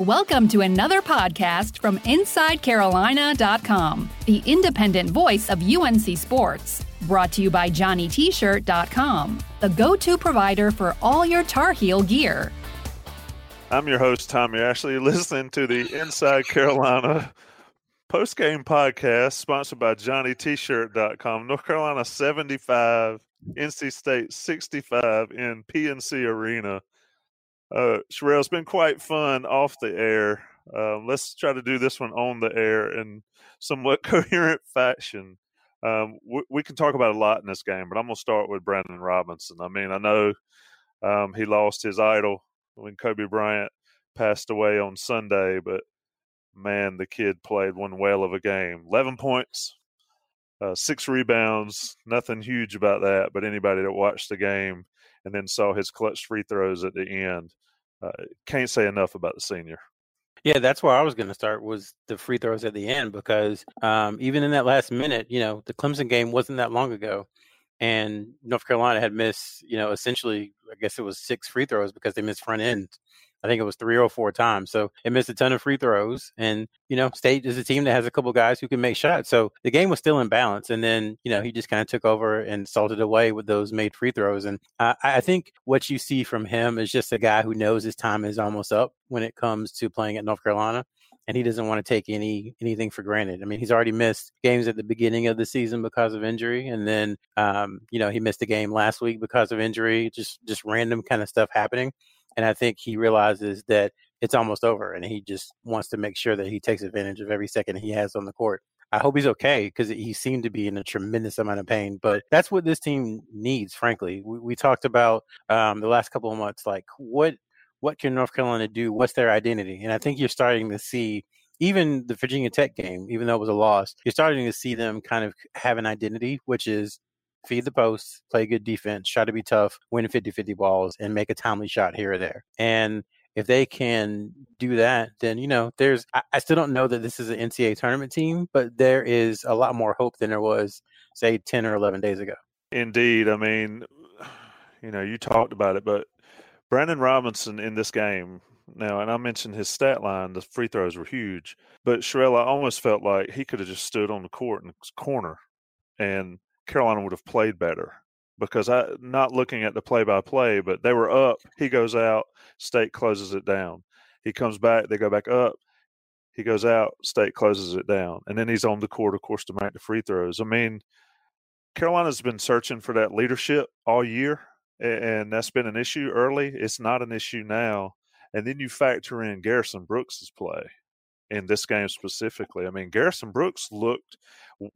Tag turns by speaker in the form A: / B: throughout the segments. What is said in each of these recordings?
A: Welcome to another podcast from InsideCarolina.com, the independent voice of UNC Sports. Brought to you by JohnnyT-shirt.com, the go-to provider for all your Tar Heel gear.
B: I'm your host, Tommy Ashley, listening to the Inside Carolina post-game podcast sponsored by JohnnyT-shirt.com. North Carolina 75, NC State 65 in PNC Arena. Uh, Sherrell, it's been quite fun off the air. Um, let's try to do this one on the air in somewhat coherent fashion. Um, we, we, can talk about a lot in this game, but I'm going to start with Brandon Robinson. I mean, I know um, he lost his idol when Kobe Bryant passed away on Sunday, but man, the kid played one whale of a game. 11 points, uh, six rebounds, nothing huge about that, but anybody that watched the game and then saw his clutch free throws at the end. Uh, can't say enough about the senior.
C: Yeah, that's where I was going to start was the free throws at the end because um, even in that last minute, you know, the Clemson game wasn't that long ago, and North Carolina had missed, you know, essentially, I guess it was six free throws because they missed front end I think it was three or four times. So it missed a ton of free throws. And, you know, State is a team that has a couple guys who can make shots. So the game was still in balance. And then, you know, he just kind of took over and salted away with those made free throws. And I, I think what you see from him is just a guy who knows his time is almost up when it comes to playing at North Carolina and he doesn't want to take any anything for granted. I mean, he's already missed games at the beginning of the season because of injury, and then um, you know he missed a game last week because of injury. Just just random kind of stuff happening. And I think he realizes that it's almost over and he just wants to make sure that he takes advantage of every second he has on the court. I hope he's okay because he seemed to be in a tremendous amount of pain. But that's what this team needs, frankly. We, we talked about um, the last couple of months, like what what can North Carolina do? What's their identity? And I think you're starting to see even the Virginia Tech game, even though it was a loss, you're starting to see them kind of have an identity, which is feed the post, play good defense, try to be tough, win 50 50 balls, and make a timely shot here or there. And if they can do that, then, you know, there's, I, I, still don't know that this is an NCAA tournament team, but there is a lot more hope than there was, say, 10 or 11 days ago.
B: Indeed. I mean, you know, you talked about it, but Brandon Robinson in this game, now, and I mentioned his stat line, the free throws were huge, but Sherrell, I almost felt like he could have just stood on the court in the corner and Carolina would have played better because I not looking at the play by play, but they were up. He goes out, State closes it down. He comes back, they go back up. He goes out, State closes it down, and then he's on the court, of course, to make the free throws. I mean, Carolina's been searching for that leadership all year, and that's been an issue early. It's not an issue now. And then you factor in Garrison Brooks's play in this game specifically. I mean, Garrison Brooks looked.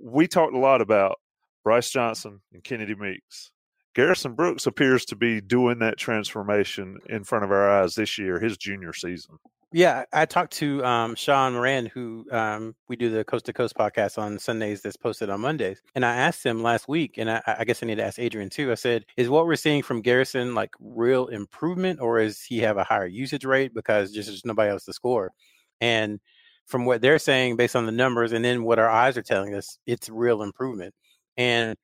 B: We talked a lot about Brice Johnson and Kennedy Meeks. Garrison Brooks appears to be doing that transformation in front of our eyes this year, his junior season.
C: Yeah, I talked to um, Sean Moran, who um, we do the Coast to Coast podcast on Sundays that's posted on Mondays. And I asked him last week, and I, I, guess I need to ask Adrian too. I said, Is what we're seeing from Garrison like real improvement, or is he have a higher usage rate because just there's nobody else to score? And from what they're saying, based on the numbers, and then what our eyes are telling us, it's real improvement. And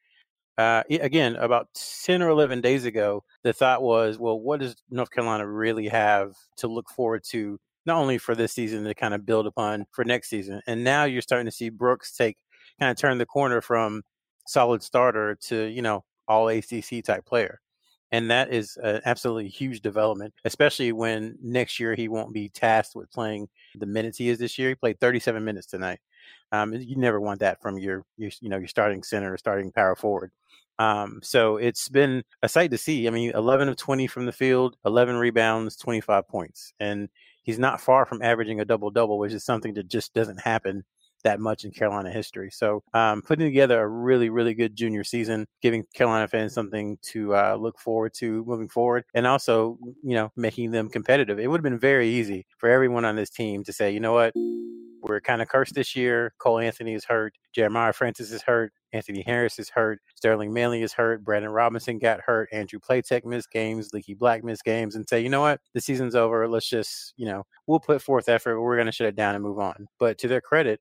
C: uh, again, about 10 or 11 days ago, the thought was, well, what does North Carolina really have to look forward to, not only for this season to kind of build upon for next season? And now you're starting to see Brooks take kind of turn the corner from solid starter to, you know, all ACC type player. And that is an absolutely huge development, especially when next year he won't be tasked with playing the minutes he is this year. He played 37 minutes tonight. Um, you never want that from your, your, you know, your starting center or starting power forward. Um, so it's been a sight to see. I mean, 11 of 20 from the field, 11 rebounds, 25 points, and he's not far from averaging a double double, which is something that just doesn't happen that much in Carolina history. So um, putting together a really, really good junior season, giving Carolina fans something to uh, look forward to moving forward, and also, you know, making them competitive. It would have been very easy for everyone on this team to say, you know what, we're kind of cursed this year. Cole Anthony is hurt. Jeremiah Francis is hurt. Anthony Harris is hurt. Sterling Manley is hurt. Brandon Robinson got hurt. Andrew Platek missed games. Leaky Black missed games. And say, you know what? The season's over. Let's just, you know, we'll put forth effort. We're going to shut it down and move on. But to their credit,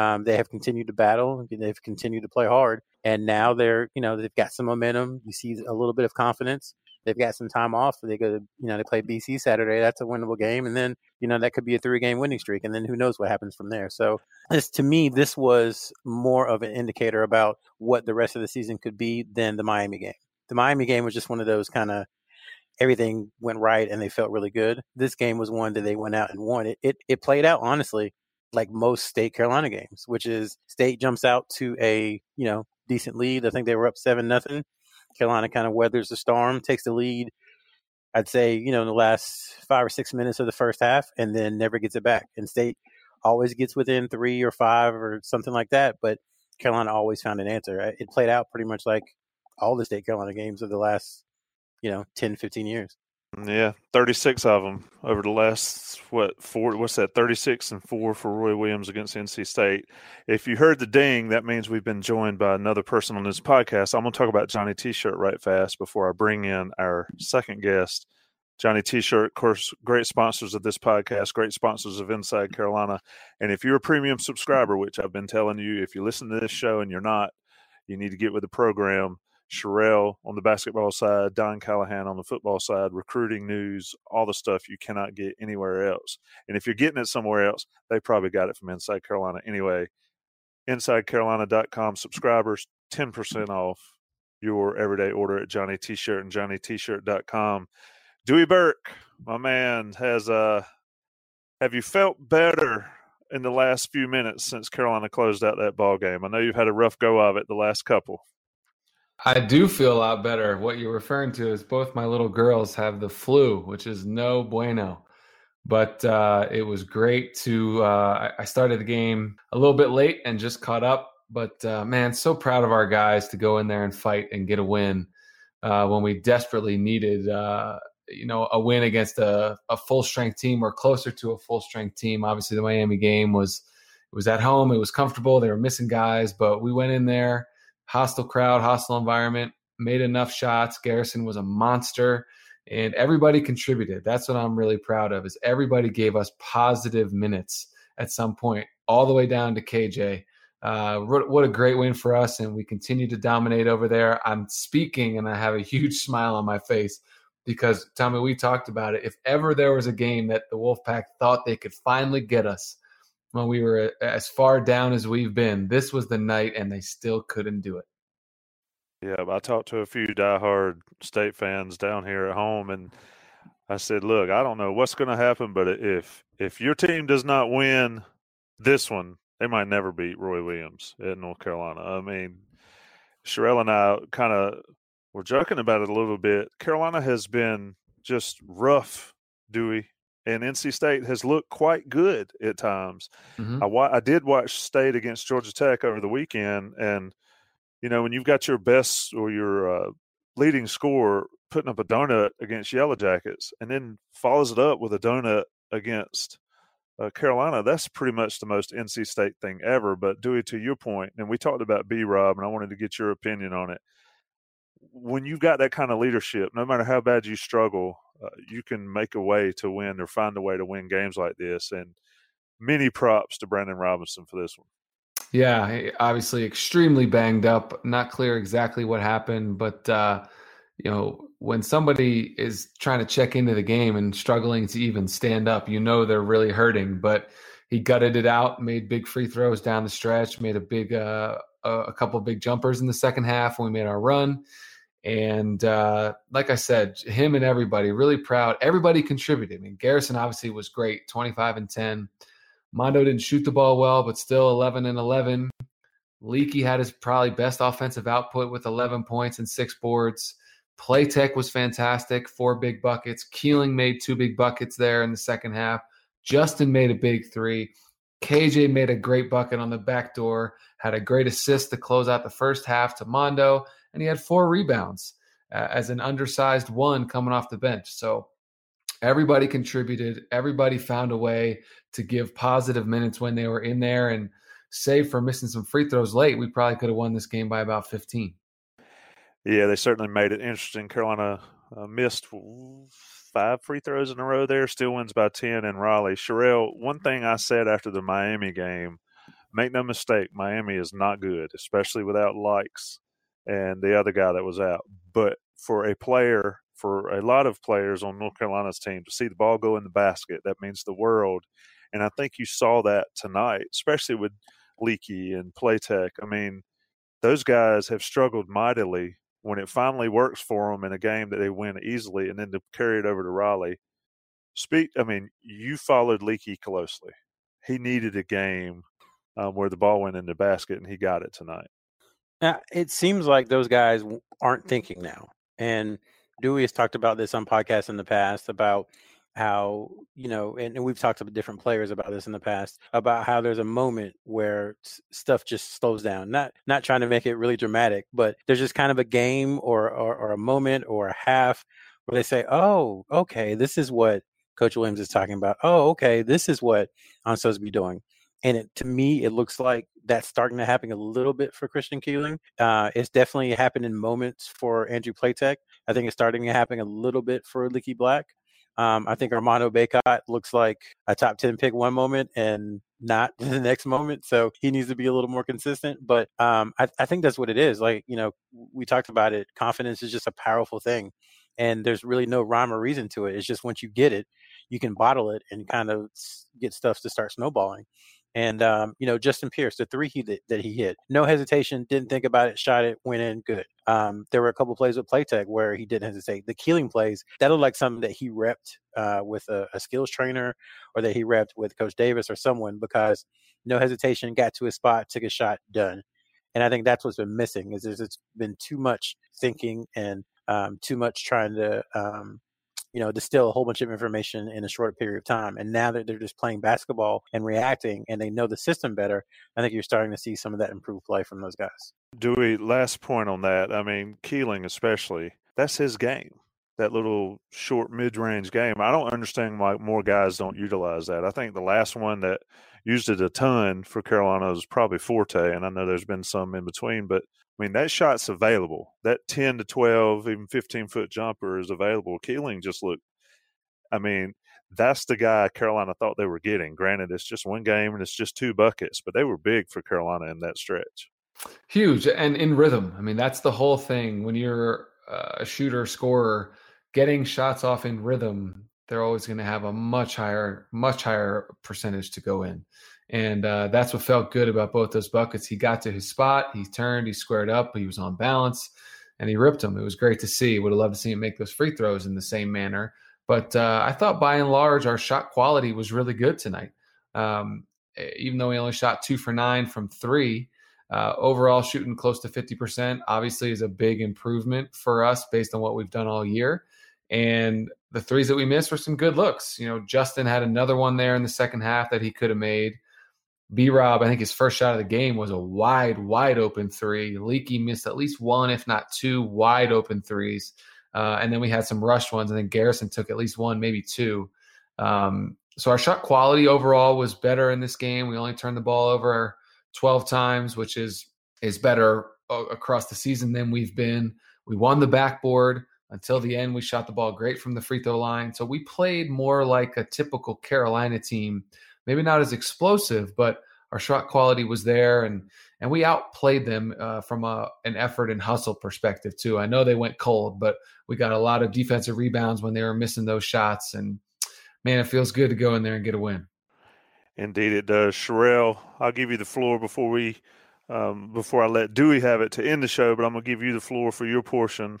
C: um, they have continued to battle. They've continued to play hard, and now they're you know they've got some momentum. You see a little bit of confidence. They've got some time off. They go to you know they play BC Saturday. That's a winnable game, and then you know that could be a three game winning streak, and then who knows what happens from there. So this to me, this was more of an indicator about what the rest of the season could be than the Miami game. The Miami game was just one of those kind of everything went right and they felt really good. This game was one that they went out and won. It it, it played out honestly like most state Carolina games, which is state jumps out to a, you know, decent lead. I think they were up seven nothing. Carolina kind of weathers the storm, takes the lead, I'd say, you know, in the last five or six minutes of the first half, and then never gets it back. And state always gets within three or five or something like that, but Carolina always found an answer. It played out pretty much like all the state Carolina games of the last, you know, 10, 15 years.
B: Yeah, 36 of them over the last, what, four, what's that, 36 and four for Roy Williams against NC State. If you heard the ding, that means we've been joined by another person on this podcast. I'm going to talk about Johnny T shirt right fast before I bring in our second guest. Johnny T shirt, of course, great sponsors of this podcast, great sponsors of Inside Carolina. And if you're a premium subscriber, which I've been telling you, if you listen to this show and you're not, you need to get with the program Sherrell on the basketball side, Don Callahan on the football side, recruiting news, all the stuff you cannot get anywhere else. And if you're getting it somewhere else, they probably got it from Inside Carolina anyway. InsideCarolina.com subscribers, 10% off your everyday order at Johnny T-shirt and JohnnyT-shirt.com. Dewey Burke, my man, has uh have you felt better in the last few minutes since Carolina closed out that ball game? I know you've had a rough go of it the last couple.
D: I do feel a lot better. What you're referring to is both my little girls have the flu, which is no bueno. But uh, it was great to. Uh, I started the game a little bit late and just caught up. But uh, man, so proud of our guys to go in there and fight and get a win uh, when we desperately needed, uh, you know, a win against a, a full strength team or closer to a full strength team. Obviously, the Miami game was it was at home. It was comfortable. They were missing guys, but we went in there hostile crowd, hostile environment, made enough shots. Garrison was a monster and everybody contributed. That's what I'm really proud of is everybody gave us positive minutes at some point, all the way down to KJ. Uh, what a great win for us, and we continue to dominate over there. I'm speaking, and I have a huge smile on my face because Tommy, we talked about it. If ever there was a game that the Wolfpack thought they could finally get us, when we were uh, as far down as we've been. This was the night, and they still couldn't do it.
B: Yeah, I talked to a few diehard state fans down here at home, and I said, "Look, I don't know what's going to happen, but if if your team does not win this one, they might never beat Roy Williams at North Carolina." I mean, Sherrell and I kind of were joking about it a little bit. Carolina has been just rough, Dewey, and NC State has looked quite good at times. Mm-hmm. I, I did watch State against Georgia Tech over the weekend, and you know when you've got your best or your uh, leading scorer putting up a donut against Yellow Jackets, and then follows it up with a donut against uh, Carolina, that's pretty much the most NC State thing ever. But Dewey, to your point, and we talked about B Rob, and I wanted to get your opinion on it. When you've got that kind of leadership, no matter how bad you struggle, uh, you can make a way to win or find a way to win games like this. And many props to Brandon Robinson for this one.
D: Yeah, obviously extremely banged up. Not clear exactly what happened, but uh, you know when somebody is trying to check into the game and struggling to even stand up, you know they're really hurting. But he gutted it out, made big free throws down the stretch, made a big uh, a couple big jumpers in the second half when we made our run. And uh, like I said, him and everybody really proud. Everybody contributed. I mean, Garrison obviously was great, 25 and 10. Mondo didn't shoot the ball well, but still 11 and 11. Leaky had his probably best offensive output with 11 points and six boards. Platek was fantastic, four big buckets. Keeling made two big buckets there in the second half. Justin made a big three. KJ made a great bucket on the back door, had a great assist to close out the first half to Mondo, and he had four rebounds uh, as an undersized one coming off the bench. So everybody contributed. Everybody found a way to give positive minutes when they were in there. And save for missing some free throws late, we probably could have won this game by about 15.
B: Yeah, they certainly made it interesting. Carolina uh, missed five free throws in a row there, still wins by 10 in Raleigh. Sherrell, one thing I said after the Miami game make no mistake, Miami is not good, especially without Lykes and the other guy that was out. But for a player, for a lot of players on North Carolina's team to see the ball go in the basket, that means the world. And I think you saw that tonight, especially with Leaky and Platek. I mean, those guys have struggled mightily when it finally works for them in a game that they win easily and then to carry it over to Raleigh. Speak, I mean, you followed Leaky closely. He needed a game um, where the ball went in the basket and he got it tonight.
C: Now, it seems like those guys aren't thinking now. And Dewey has talked about this on podcasts in the past about how you know and, and, we've talked to different players about this in the past about how there's a moment where stuff just slows down not not trying to make it really dramatic but there's just kind of a game or, or or a moment or a half where they say oh okay this is what coach williams is talking about oh okay this is what i'm supposed to be doing and it, to me, it looks like that's starting to happen a little bit for Christian Keeling. Uh, it's definitely happened in moments for Andrew Platek. I think it's starting to happen a little bit for Leaky Black. Um, I think Armando Bacot looks like a top 10 pick one moment and not the next moment. So he needs to be a little more consistent. But um, I, I think that's what it is. Like, you know, we talked about it. Confidence is just a powerful thing. And there's really no rhyme or reason to it. It's just once you get it, you can bottle it and kind of get stuff to start snowballing. And um, you know, Justin Pierce, the three he that, that he hit, no hesitation, didn't think about it, shot it, went in, good. Um, there were a couple plays with Platek where he didn't hesitate. The Keeling plays that looked like something that he repped uh, with a, a, skills trainer, or that he repped with Coach Davis or someone because no hesitation, got to his spot, took a shot, done. And I think that's what's been missing is, is it's been too much thinking and um, too much trying to um, you know, distill a whole bunch of information in a short period of time. And now that they're just playing basketball and reacting and they know the system better, I think you're starting to see some of that improved play from those guys.
B: Dewey, last point on that. I mean, Keeling especially, that's his game. That little short mid range game. I don't understand why more guys don't utilize that. I think the last one that used it a ton for Carolina was probably Forte, and I know there's been some in between, but I mean, that shot's available. That 10 to 12, even 15 foot jumper is available. Keeling just looked, I mean, that's the guy Carolina thought they were getting. Granted, it's just one game and it's just two buckets, but they were big for Carolina in that stretch.
D: Huge and in rhythm. I mean, that's the whole thing. When you're uh, a shooter, scorer, getting shots off in rhythm, they're always going to have a much higher, much higher percentage to go in. And uh, that's what felt good about both those buckets. He got to his spot, he turned, he squared up, he was on balance, and he ripped them. It was great to see. Would have loved to see him make those free throws in the same manner. But uh, I thought by and large, our shot quality was really good tonight. Um, even though we only shot two for nine from three, uh, overall shooting close to 50% obviously is a big improvement for us based on what we've done all year. And the threes that we missed were some good looks. You know, Justin had another one there in the second half that he could have made. B Rob, I think his first shot of the game was a wide, wide open three. Leaky missed at least one, if not two, wide open threes. Uh, and then we had some rushed ones. and then Garrison took at least one, maybe two. Um, so our shot quality overall was better in this game. We only turned the ball over 12 times, which is is better uh, across the season than we've been. We won the backboard until the end. We shot the ball great from the free throw line. So we played more like a typical Carolina team maybe not as explosive, but our shot quality was there, and and we outplayed them uh, from a, an effort and hustle perspective too. I know they went cold, but we got a lot of defensive rebounds when they were missing those shots, and man, it feels good to go in there and get a win.
B: Indeed, it does. Sherrell, I'll give you the floor before we um, before I let Dewey have it to end the show, but I'm gonna give you the floor for your portion.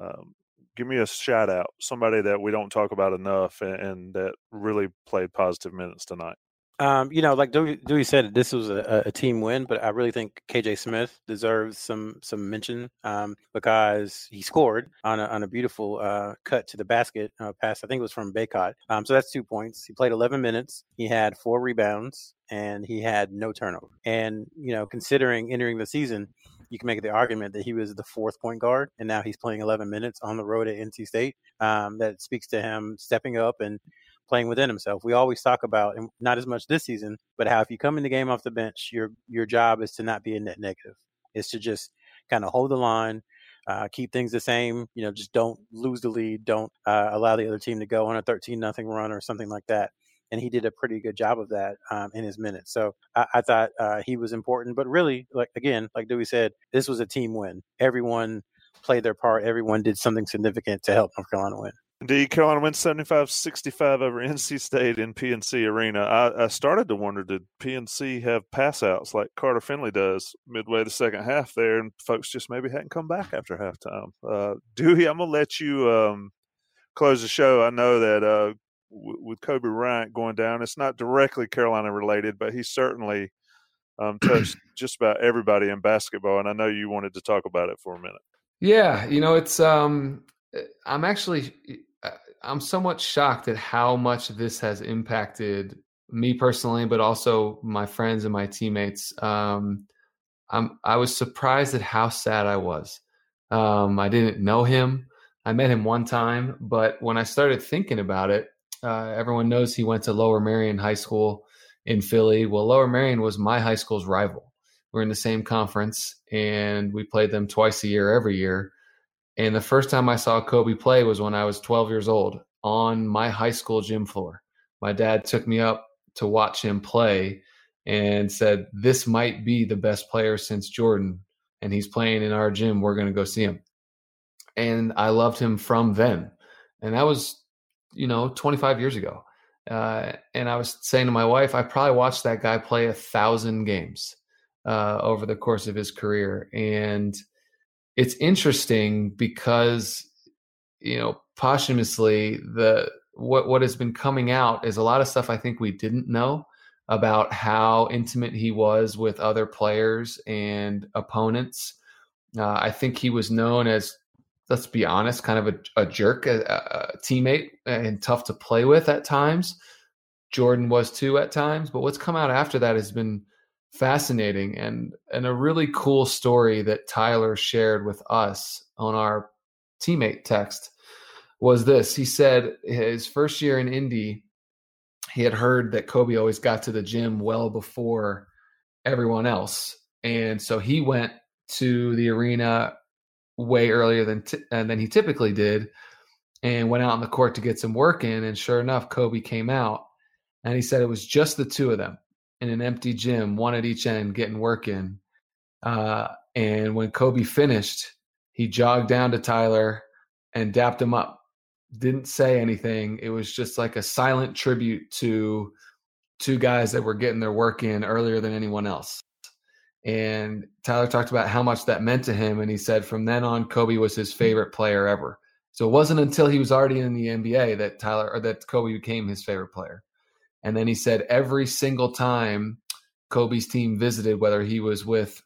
B: Um, give me a shout out, somebody that we don't talk about enough and, and that really played positive minutes tonight.
C: Um, you know, like Dewey, Dewey said, this was a, a, team win, but I really think KJ Smith deserves some some mention um, because he scored on a, on a beautiful uh, cut to the basket uh, pass. I think it was from Bacot. Um, so that's two points. He played 11 minutes. He had four rebounds and he had no turnover. And you know, considering entering the season, you can make the argument that he was the fourth point guard, and now he's playing 11 minutes on the road at NC State. Um, that speaks to him stepping up and playing within himself. We always talk about, and not as much this season, but how if you come in the game off the bench, your your job is to not be a net negative. It's to just kind of hold the line, uh, keep things the same. You know, just don't lose the lead. Don't uh, allow the other team to go on a 13 nothing run or something like that. And he did a pretty good job of that um, in his minutes. So I, I thought uh, he was important. But really, like again, like Dewey said, this was a team win. Everyone played their part. Everyone did something significant to help North Carolina win.
B: Indeed, Carolina wins 75-65 over NC State in PNC Arena. I, I, started to wonder, did PNC have pass outs like Carter Finley does midway the second half there, and folks just maybe hadn't come back after halftime. Uh, Dewey, I'm going to let you um, close the show. I know that uh, with Kobe Bryant going down, it's not directly Carolina related, but he certainly um, touched just about everybody in basketball, and I know you wanted to talk about it for a minute.
D: Yeah, you know, it's um I'm actually uh, I'm somewhat shocked at how much this has impacted me personally, but also my friends and my teammates. Um, I'm I was surprised at how sad I was. Um, I didn't know him. I met him one time, but when I started thinking about it, uh, everyone knows he went to Lower Merion High School in Philly. Well, Lower Merion was my high school's rival. We're in the same conference, and we played them twice a year, every year. And the first time I saw Kobe play was when I was 12 years old on my high school gym floor. My dad took me up to watch him play and said, This might be the best player since Jordan. And he's playing in our gym. We're going to go see him. And I loved him from then. And that was, you know, 25 years ago. Uh, and I was saying to my wife, I probably watched that guy play a thousand games uh, over the course of his career. And it's interesting because you know posthumously the what what has been coming out is a lot of stuff I think we didn't know about how intimate he was with other players and opponents. Uh, I think he was known as, let's be honest, kind of a, a jerk, a, a, teammate, and tough to play with at times. Jordan was too at times, but what's come out after that has been fascinating and and a really cool story that Tyler shared with us on our teammate text was this. He said his first year in Indy, he had heard that Kobe always got to the gym well before everyone else, and so he went to the arena way earlier than t- than he typically did, and went out on the court to get some work in. And sure enough, Kobe came out, and he said it was just the two of them in an empty gym, one at each end, getting work in. Uh, and when Kobe finished, he jogged down to Tyler and dapped him up. Didn't say anything. It was just like a silent tribute to two guys that were getting their work in earlier than anyone else. And Tyler talked about how much that meant to him. And he said from then on, Kobe was his favorite player ever. So it wasn't until he was already in the NBA that Tyler or that Kobe became his favorite player. And then he said every single time Kobe's team visited, whether he was with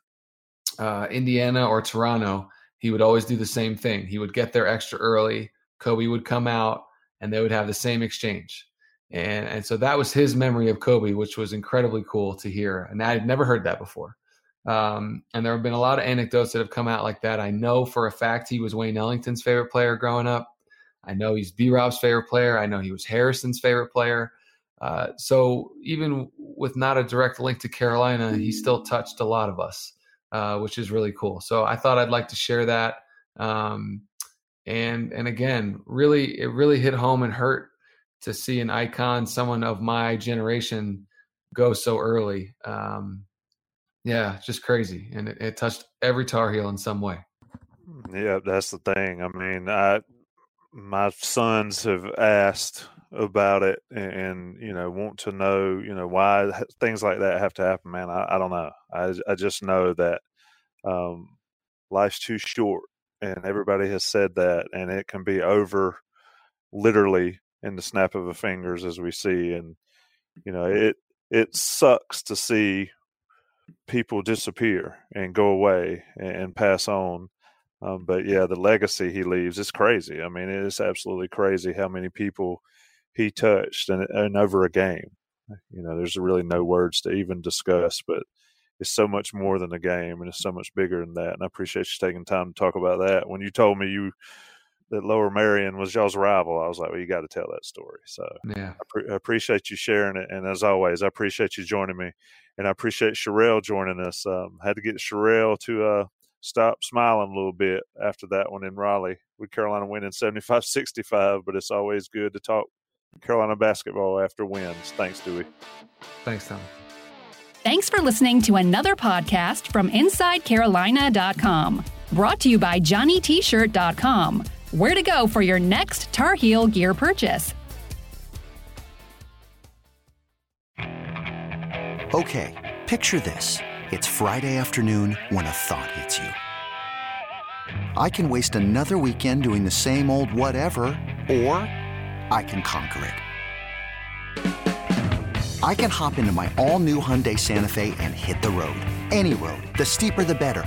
D: uh, Indiana or Toronto, he would always do the same thing. He would get there extra early. Kobe would come out, and they would have the same exchange. And and so that was his memory of Kobe, which was incredibly cool to hear. And I had never heard that before. Um, and there have been a lot of anecdotes that have come out like that. I know for a fact he was Wayne Ellington's favorite player growing up. I know he's B Rob's favorite player. I know he was Harrison's favorite player. Uh, so even with not a direct link to Carolina, he still touched a lot of us, uh, which is really cool. So I thought I'd like to share that. Um, and and again, really, it really hit home and hurt to see an icon, someone of my generation, go so early. Um, yeah, just crazy, and it, it touched every Tar Heel in some way.
B: Yeah, that's the thing. I mean, I my sons have asked about it and, you know want to know you know why things like that have to happen man i, I don't know I, I just know that um, life's too short and everybody has said that and it can be over literally in the snap of a fingers as we see and you know it it sucks to see people disappear and go away and, pass on. Um, but yeah, the legacy he leaves is crazy. I mean, it is absolutely crazy how many people he touched and, and over a game. You know, there's really no words to even discuss, but it's so much more than a game and it's so much bigger than that. And I appreciate you taking time to talk about that. When you told me you that Lower Merion was y'all's rival, I was like, well, you got to tell that story. So
D: yeah,
B: I, pre- I, appreciate you sharing it. And as always, I appreciate you joining me, and I appreciate Sherrell joining us. Um, had to get Sherrell to uh, stop smiling a little bit after that one in Raleigh with Carolina winning 75-65, but it's always good to talk Carolina basketball after wins. Thanks, Dewey.
D: Thanks, Tom.
A: Thanks for listening to another podcast from InsideCarolina.com. Brought to you by JohnnyT-shirt.com. Where to go for your next Tar Heel gear purchase.
E: Okay, picture this. It's Friday afternoon when a thought hits you. I can waste another weekend doing the same old whatever, or I can conquer it. I can hop into my all new Hyundai Santa Fe and hit the road. Any road. The steeper, the better.